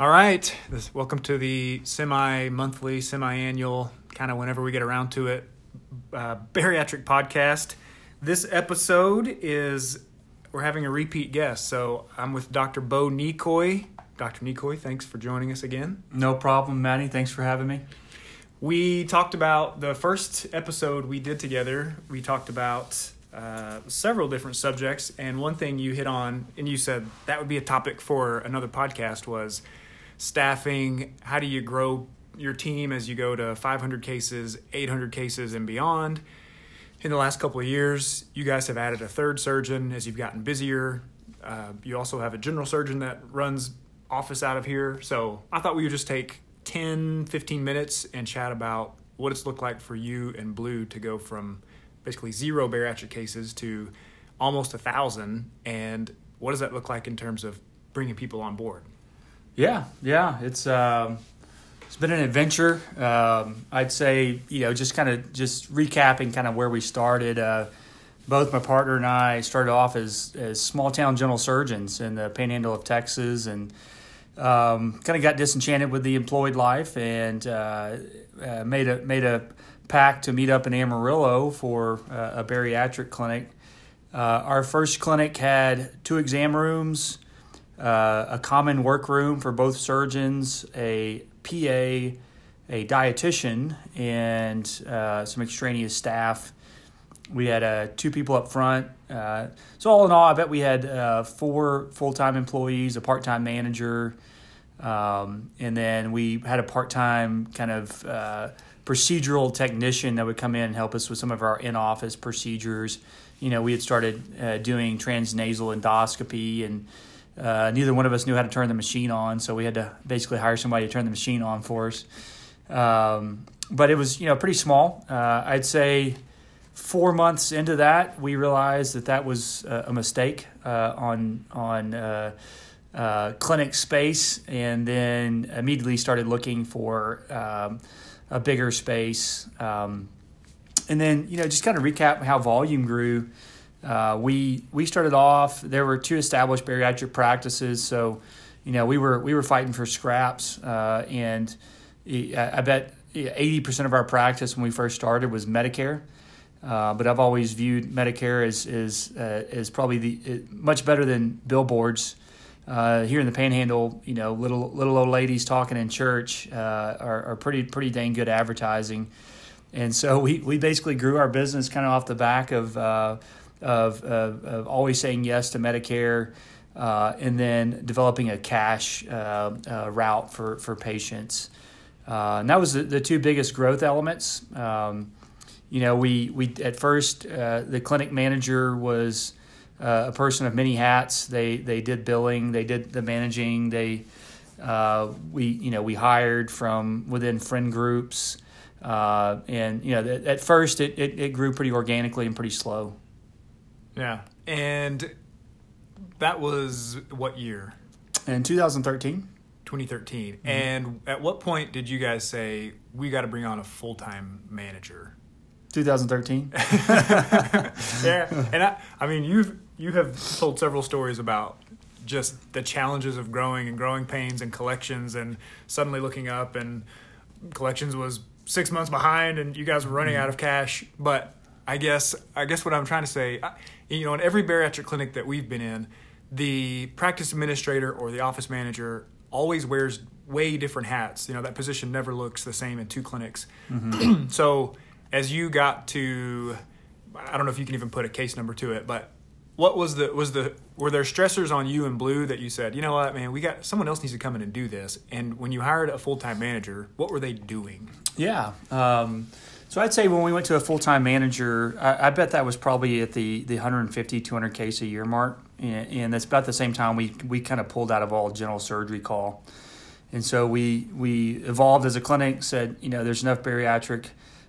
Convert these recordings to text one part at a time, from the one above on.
All right. This, welcome to the semi monthly, semi annual, kind of whenever we get around to it, uh, bariatric podcast. This episode is we're having a repeat guest. So I'm with Dr. Bo Nikoy. Dr. Nikoy, thanks for joining us again. No problem, Maddie. Thanks for having me. We talked about the first episode we did together. We talked about uh, several different subjects, and one thing you hit on, and you said that would be a topic for another podcast, was staffing. How do you grow your team as you go to 500 cases, 800 cases, and beyond? In the last couple of years, you guys have added a third surgeon as you've gotten busier. Uh, you also have a general surgeon that runs office out of here. So I thought we would just take 10, 15 minutes and chat about what it's looked like for you and Blue to go from basically zero bariatric cases to almost a thousand. And what does that look like in terms of bringing people on board? Yeah, yeah, it's um, it's been an adventure. Um, I'd say you know just kind of just recapping kind of where we started. Uh, both my partner and I started off as as small town general surgeons in the Panhandle of Texas, and um, kind of got disenchanted with the employed life, and uh, uh, made a made a pact to meet up in Amarillo for uh, a bariatric clinic. Uh, our first clinic had two exam rooms, uh, a common workroom for both surgeons, a PA, a dietitian, and uh, some extraneous staff. We had uh, two people up front. Uh, so all in all, I bet we had uh, four full-time employees, a part-time manager, um, and then we had a part-time kind of uh, procedural technician that would come in and help us with some of our in-office procedures. You know, we had started uh, doing transnasal endoscopy, and uh, neither one of us knew how to turn the machine on, so we had to basically hire somebody to turn the machine on for us. Um, but it was, you know, pretty small. Uh, I'd say four months into that, we realized that that was a mistake uh, on on uh, uh, clinic space, and then immediately started looking for um, a bigger space. Um, and then, you know, just kind of recap how volume grew. Uh, we we started off. There were two established bariatric practices, so you know we were we were fighting for scraps, uh, and I bet eighty percent of our practice when we first started was Medicare. Uh, but I've always viewed Medicare as as uh, as probably the much better than billboards. Uh, here in the Panhandle, you know, little little old ladies talking in church uh, are, are pretty pretty dang good advertising, and so we, we basically grew our business kind of off the back of uh, of, of, of always saying yes to Medicare, uh, and then developing a cash uh, uh, route for for patients. and that was the, the two biggest growth elements. Um, you know, we we at first the clinic manager was uh, a person of many hats. They they did billing, they did the managing, they uh, we you know we hired from within friend groups, uh, and you know th- at first it, it, it grew pretty organically and pretty slow. Yeah, and that was what year? In 2013. 2013. Mm-hmm. And at what point did you guys say we got to bring on a full time manager? 2013. yeah, and I, I mean, you've you have told several stories about just the challenges of growing and growing pains and collections, and suddenly looking up and collections was six months behind, and you guys were running mm-hmm. out of cash. But I guess I guess what I'm trying to say, you know, in every bariatric clinic that we've been in, the practice administrator or the office manager always wears way different hats. You know, that position never looks the same in two clinics. Mm-hmm. so as you got to I don't know if you can even put a case number to it, but what was the was the were there stressors on you and Blue that you said, you know what, man, we got someone else needs to come in and do this? And when you hired a full time manager, what were they doing? Yeah. Um, so I'd say when we went to a full time manager, I, I, bet that was probably at the, the 150, 200 case a year mark. And, and that's about the same time we, we kind of pulled out of all general surgery call. And so we, we evolved as a clinic, said, you know, there's enough bariatric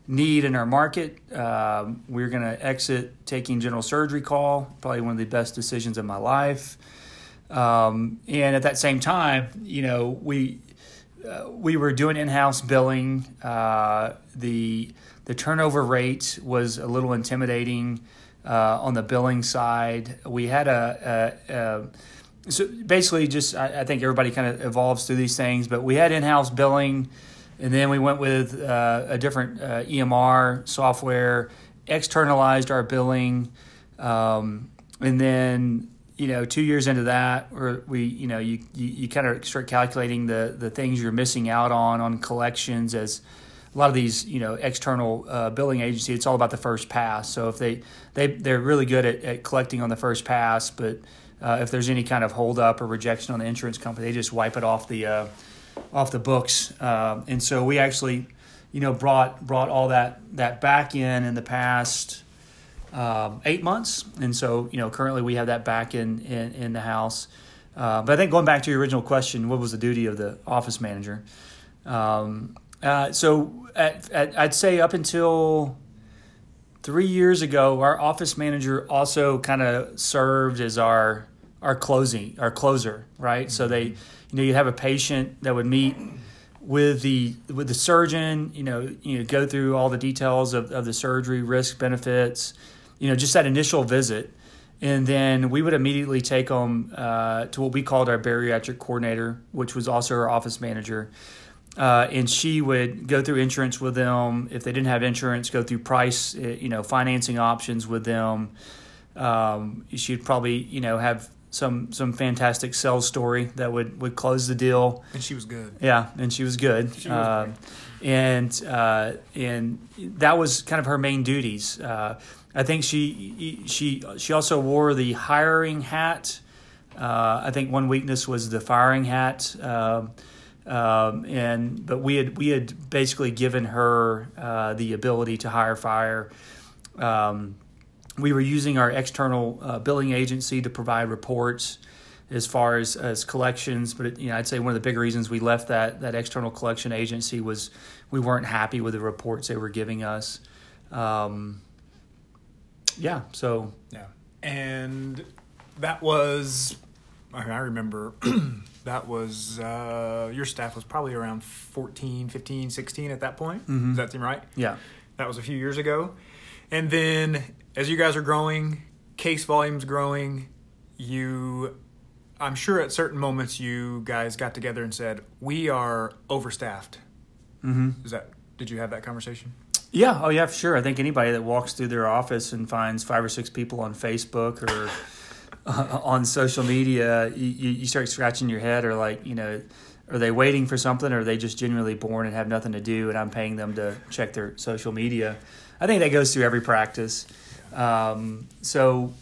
need in our market. Um, we're going to exit taking general surgery call, probably one of the best decisions of my life. Um, and at that same time, you know, we uh, we were doing in-house billing. Uh, the the turnover rate was a little intimidating uh, on the billing side. We had a, a, so basically, just I, I think everybody kind of evolves through these things, but we had in-house billing, and then we went with uh, a different uh, EMR software, externalized our billing, um, and then you know two years into that, or we you know you you, you kind of start calculating the the things you're missing out on on collections as a lot of these, you know, external uh, billing agency, it's all about the first pass. So if they they they're really good at, at collecting on the first pass, but uh, if there's any kind of holdup or rejection on the insurance company, they just wipe it off the uh, off the books. Uh, and so we actually, you know, brought brought all that that back in in the past um, eight months, and so you know, currently we have that back in in, in the house. Uh, but I think going back to your original question, what was the duty of the office manager? Um, uh, so at, at, I'd say up until three years ago, our office manager also kind of served as our our closing our closer, right? Mm-hmm. So they, you know, you'd have a patient that would meet with the with the surgeon, you know, you know, go through all the details of, of the surgery, risk, benefits, you know, just that initial visit. And then we would immediately take them uh, to what we called our bariatric coordinator, which was also our office manager uh, and she would go through insurance with them. If they didn't have insurance, go through price, uh, you know, financing options with them. Um, she'd probably, you know, have some some fantastic sales story that would would close the deal. And she was good. Yeah, and she was good. She was uh, and uh, and that was kind of her main duties. Uh, I think she she she also wore the hiring hat. Uh, I think one weakness was the firing hat. Um, um, and but we had we had basically given her uh, the ability to hire fire. Um, we were using our external uh, billing agency to provide reports as far as, as collections. But it, you know, I'd say one of the big reasons we left that that external collection agency was we weren't happy with the reports they were giving us. Um, yeah, so yeah, and that was I remember that was uh, your staff was probably around 14 15 16 at that point. Mm-hmm. does that seem right? Yeah. That was a few years ago. And then as you guys are growing case volumes growing you i'm sure at certain moments you guys got together and said we are overstaffed. Mm-hmm. is that did you have that conversation yeah oh yeah for sure i think anybody that walks through their office and finds five or six people on facebook or uh, on social media, you, you start scratching your head, or like, you know, are they waiting for something, or are they just genuinely born and have nothing to do, and I'm paying them to check their social media? I think that goes through every practice. Um, so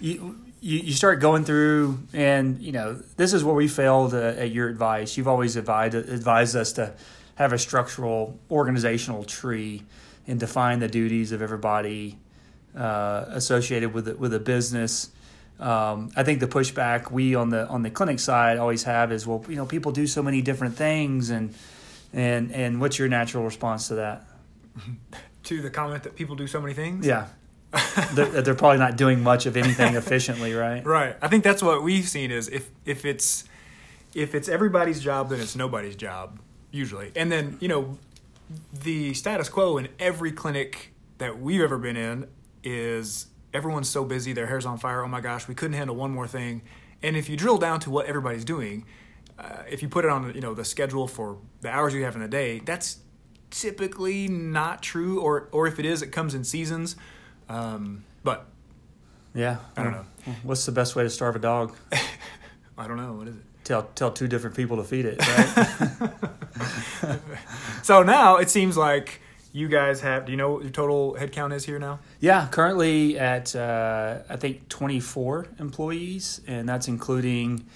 you, you, you start going through, and you know, this is where we failed uh, at your advice. You've always advised advised us to have a structural organizational tree and define the duties of everybody uh, associated with it, with a business um, I think the pushback we on the on the clinic side always have is well, you know, people do so many different things, and and and what's your natural response to that? to the comment that people do so many things. Yeah, they're, they're, probably not doing much of anything efficiently, right? Right. I think that's what we've seen is if if it's if it's everybody's job, then it's nobody's job usually, and then you know the status quo in every clinic that we've ever been in is everyone's so busy, their hair's on fire. Oh my gosh, we couldn't handle one more thing. And if you drill down to what everybody's doing, uh, if you put it on you know the schedule for the hours you have in the day, that's typically not true. Or or if it is, it comes in seasons. Um, but yeah, I don't know. What's the best way to starve a dog? I don't know. What is it? Tell tell two different people to feed it. Right? so now it seems like you guys have. Do you know what your total headcount is here now? Yeah, currently at uh, I think 24 employees, and that's including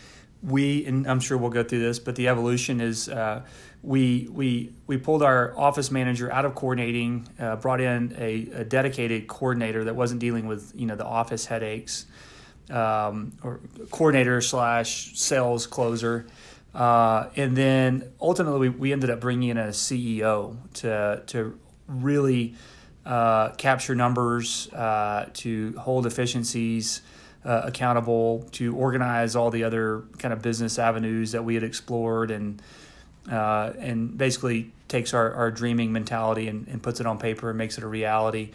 we. And I'm sure we'll go through this, but the evolution is uh, we we we pulled our office manager out of coordinating, uh, brought in a, a, dedicated coordinator that wasn't dealing with you know the office headaches, um, or coordinator slash sales closer. Uh, and then ultimately, we, we ended up bringing in a CEO to to really uh, capture numbers, uh, to hold efficiencies uh, accountable, to organize all the other kind of business avenues that we had explored, and uh, and basically takes our, our dreaming mentality and, and puts it on paper and makes it a reality.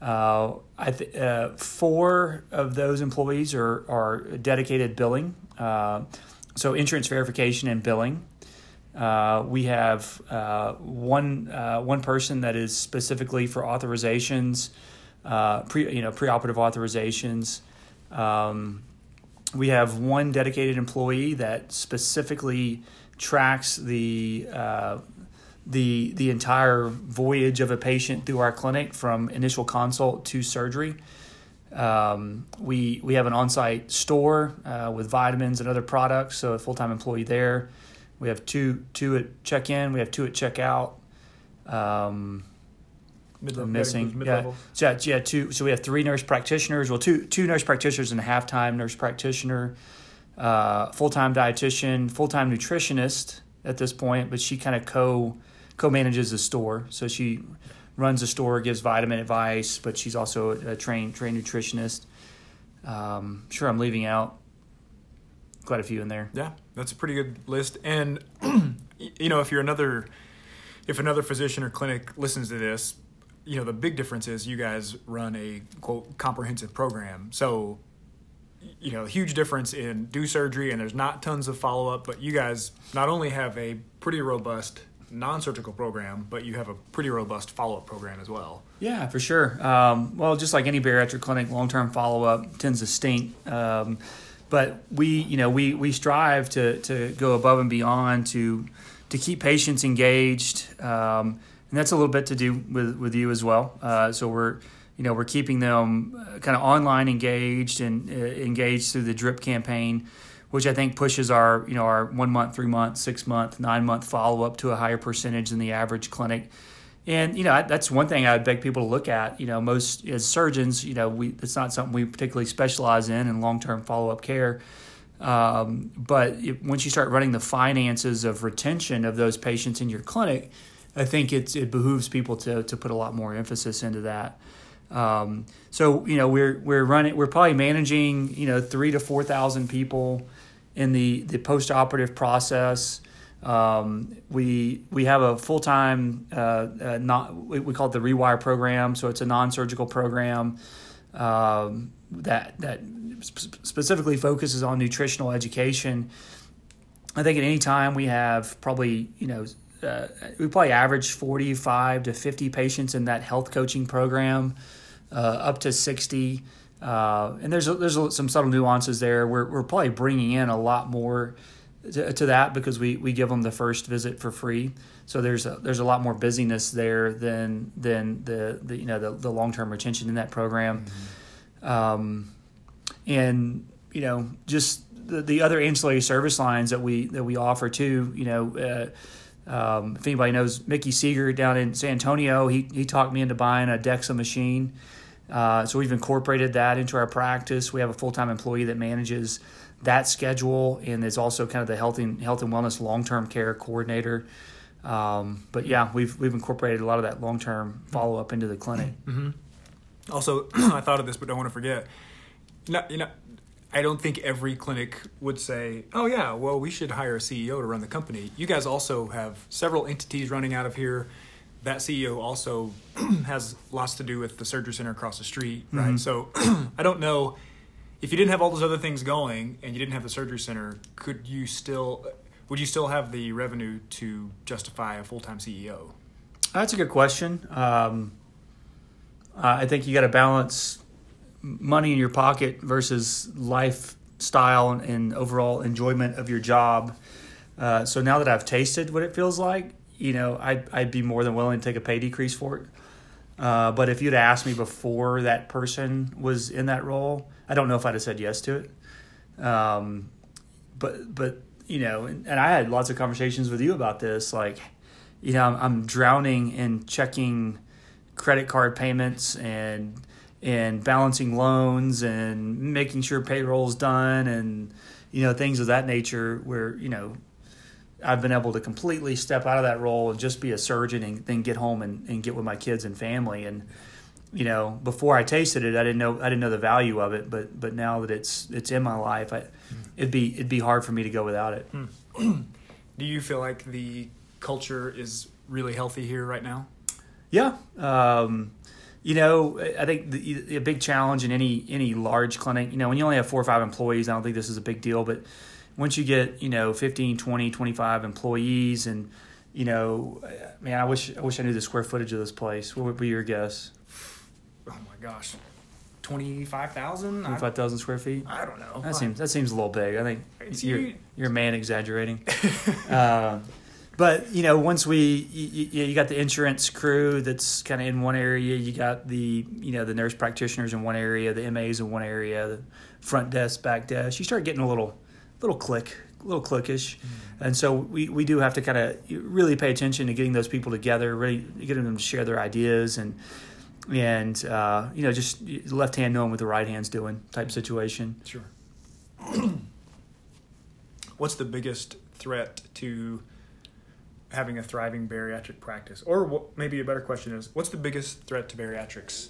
Uh, I th- uh, four of those employees are, are dedicated billing, uh, so insurance verification and billing. Uh, we have uh, one uh, one person that is specifically for authorizations, pre you know preoperative authorizations. Um, we have one dedicated employee that specifically tracks the the the entire voyage of a patient through our clinic from initial consult to surgery. Um, we we have an on-site store uh, with vitamins and other products, so a full-time employee there. We have two two at check-in. We have two at check-out. Um, Mid-level, missing. Yeah, so, yeah, two. So we have three nurse practitioners. Well, two two nurse practitioners and a half-time nurse practitioner, uh, full-time dietitian, full-time nutritionist at this point, but she kind of co co-manages the store. So she runs a store, gives vitamin advice, but she's also a, trained trained nutritionist. Um, sure, I'm leaving out quite a few in there. Yeah, that's a pretty good list. And you know, if you're another, if another physician or clinic listens to this, you know, the big difference is you guys run a quote comprehensive program. So, you know, huge difference in do surgery, and there's not tons of follow up, but you guys not only have a pretty robust non-surgical program, but you have a pretty robust follow-up program as well. Yeah, for sure. Um, well, just like any bariatric clinic, long-term follow-up tends to stink. Um, but we, you know, we we strive to to go above and beyond to to keep patients engaged, um, and that's a little bit to do with with you as well. Uh, so we're you know we're keeping them uh, kind of online engaged and uh, engaged through the drip campaign which I think pushes our you know our one month, three month, six month, nine month follow up to a higher percentage than the average clinic. And you know that's one thing I'd beg people to look at. You know, most as surgeons, you know, we it's not something we particularly specialize in in long term follow up care. Um, but it, once you start running the finances of retention of those patients in your clinic, I think it behooves people to to put a lot more emphasis into that. Um, so you know we're we're running we're probably managing you know three to four thousand people in the the post operative process. Um, we we have a full time uh, uh, not we, call it the Rewire program. So it's a non surgical program um, that that sp- specifically focuses on nutritional education. I think at any time we have probably you know uh, we probably average 45 to 50 patients in that health coaching program, uh, up to 60. Uh, and there's a, there's a, some subtle nuances there. We're, we're probably bringing in a lot more to, to, that because we, we give them the first visit for free. So there's a, there's a lot more busyness there than than the, the you know the, the long term retention in that program. Mm-hmm. Um, and you know just the, the other ancillary service lines that we that we offer too. You know. Um, if anybody knows Mickey Seger down in San Antonio, he, he talked me into buying a DEXA machine. Uh, so we've incorporated that into our practice. We have a full time employee that manages that schedule and is also kind of the health and, health and wellness long term care coordinator. Um, but yeah, we've we've incorporated a lot of that long term follow up into the clinic. Mm-hmm. Also, I thought of this, but don't want to forget. No, you know, I don't think every clinic would say, "Oh yeah, well we should hire a CEO to run the company." You guys also have several entities running out of here. That CEO also has lots to do with the surgery center across the street, right? Mm-hmm. So I don't know if you didn't have all those other things going and you didn't have the surgery center, could you still would you still have the revenue to justify a full time CEO? That's a good question. Um, I think you got to balance money in your pocket versus lifestyle and overall enjoyment of your job. Uh, so now that I've tasted what it feels like, you know, I'd, I'd be more than willing to take a pay decrease for it. Uh, but if you'd asked me before that person was in that role, I don't know if I'd have said yes to it. Um, but but you know, and, and, I had lots of conversations with you about this. Like, you know, I'm, I'm drowning in checking credit card payments and and balancing loans and making sure payroll's done and you know things of that nature where you know I've been able to completely step out of that role and just be a surgeon and then get home and, and get with my kids and family and you know before I tasted it I didn't know I didn't know the value of it but but now that it's it's in my life I, it'd be it'd be hard for me to go without it. Do you feel like the culture is really healthy here right now? Yeah. Um, You know, I think the, a big challenge in any any large clinic, you know, when you only have four or five employees, I don't think this is a big deal. But once you get, you know, 15, 20, 25 employees and, you know, man, I wish I wish I knew the square footage of this place. What would be your guess? Oh my gosh. 25,000? Twenty five thousand square feet. I don't know. That seems that seems a little big. I think It's you're you- you're a man exaggerating. uh, but you know, once we you, you, got the insurance crew that's kind of in one area. You got the you know the nurse practitioners in one area, the MAs in one area, the front desk, back desk. You start getting a little little click, a little cliquish, and so we, we do have to kind of really pay attention to getting those people together, really getting them to share their ideas and and uh, you know just left hand knowing what the right hand's doing type situation. Sure. What's the biggest threat to having a thriving bariatric practice? Or what, maybe a better question is, what's the biggest threat to bariatrics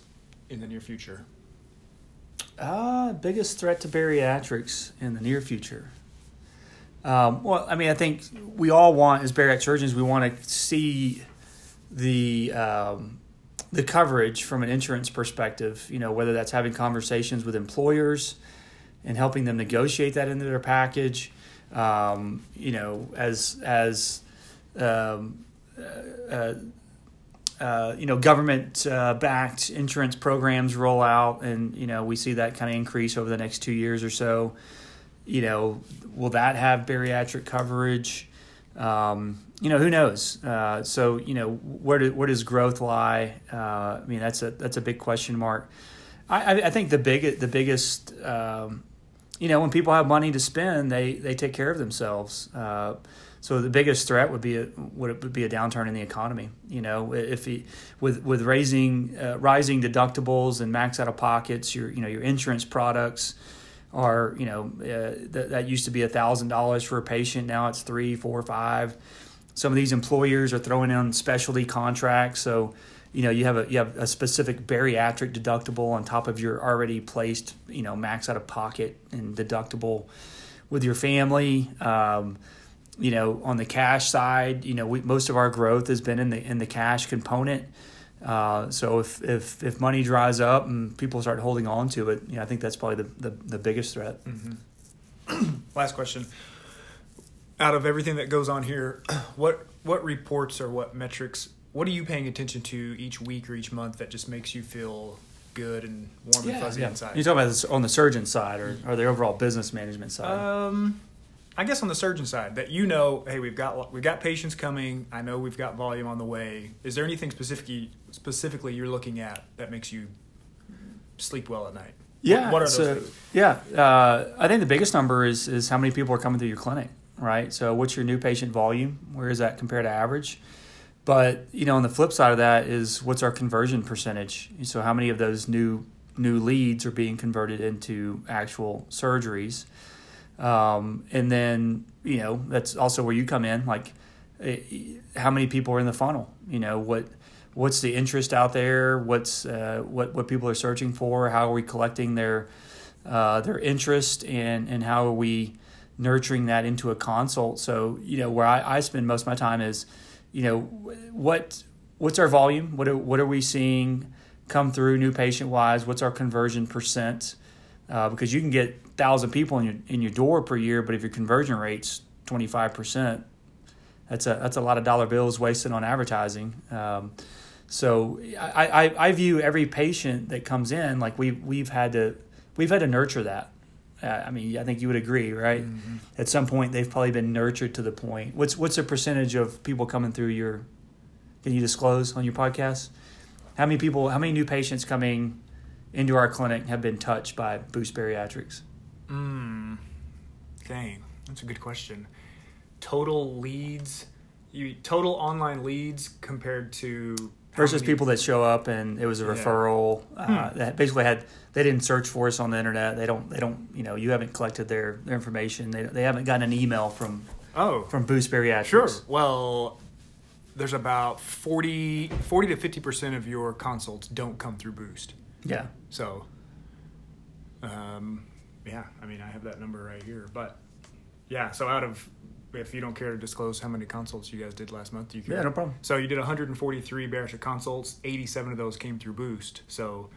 in the near future? Uh, biggest threat to bariatrics in the near future. Um, well, I mean, I think we all want, as bariatric surgeons, we want to see the um, the coverage from an insurance perspective. You know, whether that's having conversations with employers and helping them negotiate that into their package. Um, you know, as as um, uh, uh, you know, government uh, backed insurance programs roll out, and you know, we see that kind of increase over the next two years or so. You know, will that have bariatric coverage? Um, you know, who knows? Uh, so, you know, where do, where does growth lie? Uh, I mean, that's a that's a big question mark. I, I think the big the biggest, um, you know, when people have money to spend, they they take care of themselves. So the biggest threat would be a, would would be a downturn in the economy. You know, if he, with with raising uh, rising deductibles and max out of pockets, your you know your insurance products are you know uh, that that used to be a thousand dollars for a patient, now it's three, four, five. Some of these employers are throwing in specialty contracts, so you know you have a you have a specific bariatric deductible on top of your already placed you know max out of pocket and deductible with your family. Um, you know, on the cash side, you know, we, most of our growth has been in the in the cash component. Uh, so if, if if money dries up and people start holding on to it, you know, I think that's probably the, the, the biggest threat. Last question. Out of everything that goes on here, what what reports or what metrics, what are you paying attention to each week or each month that just makes you feel good and warm and fuzzy yeah. inside? You talk about this on the surgeon side or, or the overall business management side. Um, I guess on the surgeon side, that you know, hey, we've got we've got patients coming. I know we've got volume on the way. Is there anything specifically specifically you're looking at that makes you sleep well at night? Yeah. What are those so, things? Yeah. Uh, I think the biggest number is is how many people are coming through your clinic, right? So what's your new patient volume? Where is that compared to average? But you know, on the flip side of that is what's our conversion percentage? So how many of those new new leads are being converted into actual surgeries? Um, and then you know that's also where you come in. Like, eh, how many people are in the funnel? You know what what's the interest out there? What's uh, what what people are searching for? How are we collecting their uh, their interest and and how are we nurturing that into a consult? So you know where I, I spend most of my time is you know what what's our volume? What are, what are we seeing come through new patient wise? What's our conversion percent? Uh, because you can get thousand people in your in your door per year, but if your conversion rate's twenty five percent, that's a that's a lot of dollar bills wasted on advertising. Um, so I, I, I view every patient that comes in like we we've had to we've had to nurture that. Uh, I mean, I think you would agree, right? Mm-hmm. At some point, they've probably been nurtured to the point. What's what's the percentage of people coming through your? Can you disclose on your podcast? How many people? How many new patients coming into our clinic have been touched by Boost Bariatrics? Mm, dang, that's a good question. Total leads, you total online leads compared to versus many- people that show up and it was a Yeah. referral uh, that basically had they didn't search for us on the internet they don't they don't you know you haven't collected their, their information they, they haven't gotten an email from Oh, from boost bariatrics sure. Well, there's about 40, 40 to fifty percent of your consults don't come through Boost. Yeah So, um, yeah, I mean, I have that number right here, but yeah, so out of if you don't care to disclose how many consults you guys did last month, you can. Yeah, no problem. So you did 143 bariatric consults. 87 of those came through Boost. So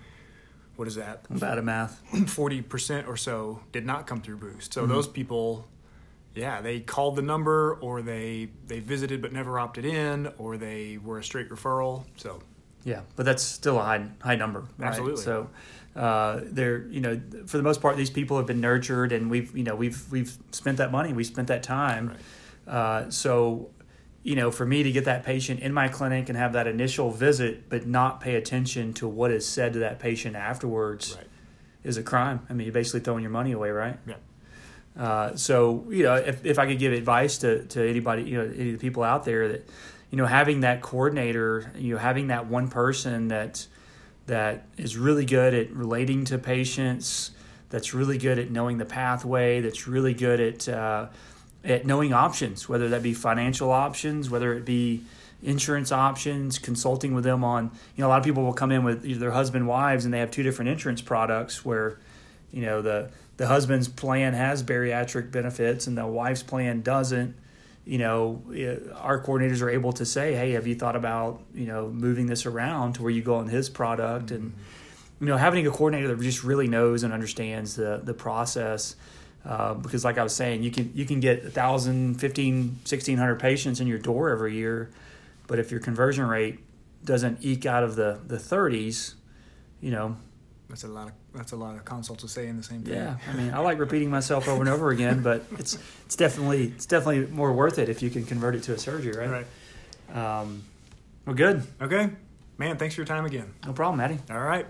what is that? I'm bad at math. 40% or so did not come through Boost. Mm-hmm. So those people, yeah, they called the number or they they visited but never opted in or they were a straight referral. So Yeah, but that's still a high high number. Right? Absolutely. So uh, they're you know for the most part these people have been nurtured and we've you know we've we've spent that money we spent that time. Uh, so you know for me to get that patient in my clinic and have that initial visit but not pay attention to what is said to that patient afterwards Right. is a crime. I mean you're basically throwing your money away, right? Yeah. Uh, so you know, if, if I could give advice to, to anybody, you know, any of the people out there that, you know, having that coordinator, you know, having that one person that that is really good at relating to patients, that's really good at knowing the pathway, that's really good at uh, at knowing options, whether that be financial options, whether it be insurance options, consulting with them on, you know, a lot of people will come in with their husband, wives, and they have two different insurance products where, you know, the the husband's plan has bariatric benefits and the wife's plan doesn't. You know, eh, our coordinators are able to say, "Hey, have you thought about you know moving this around to where you go on his product?" And you know, having a coordinator that just really knows and understands the the process. Uh, because, like I was saying, you can you can get 1,000, 15, 1,600 patients in your door every year, but if your conversion rate doesn't eke out of the the 30s, you know, That's a lot of that's a lot of consults to say in the same thing. yeah, I mean, I like repeating myself over and over again, but it's it's definitely it's definitely more worth it if you can convert it to a surgery, right? Right. Um, well, good, Okay. Man, thanks for your time again. no problem, Maddie. All right.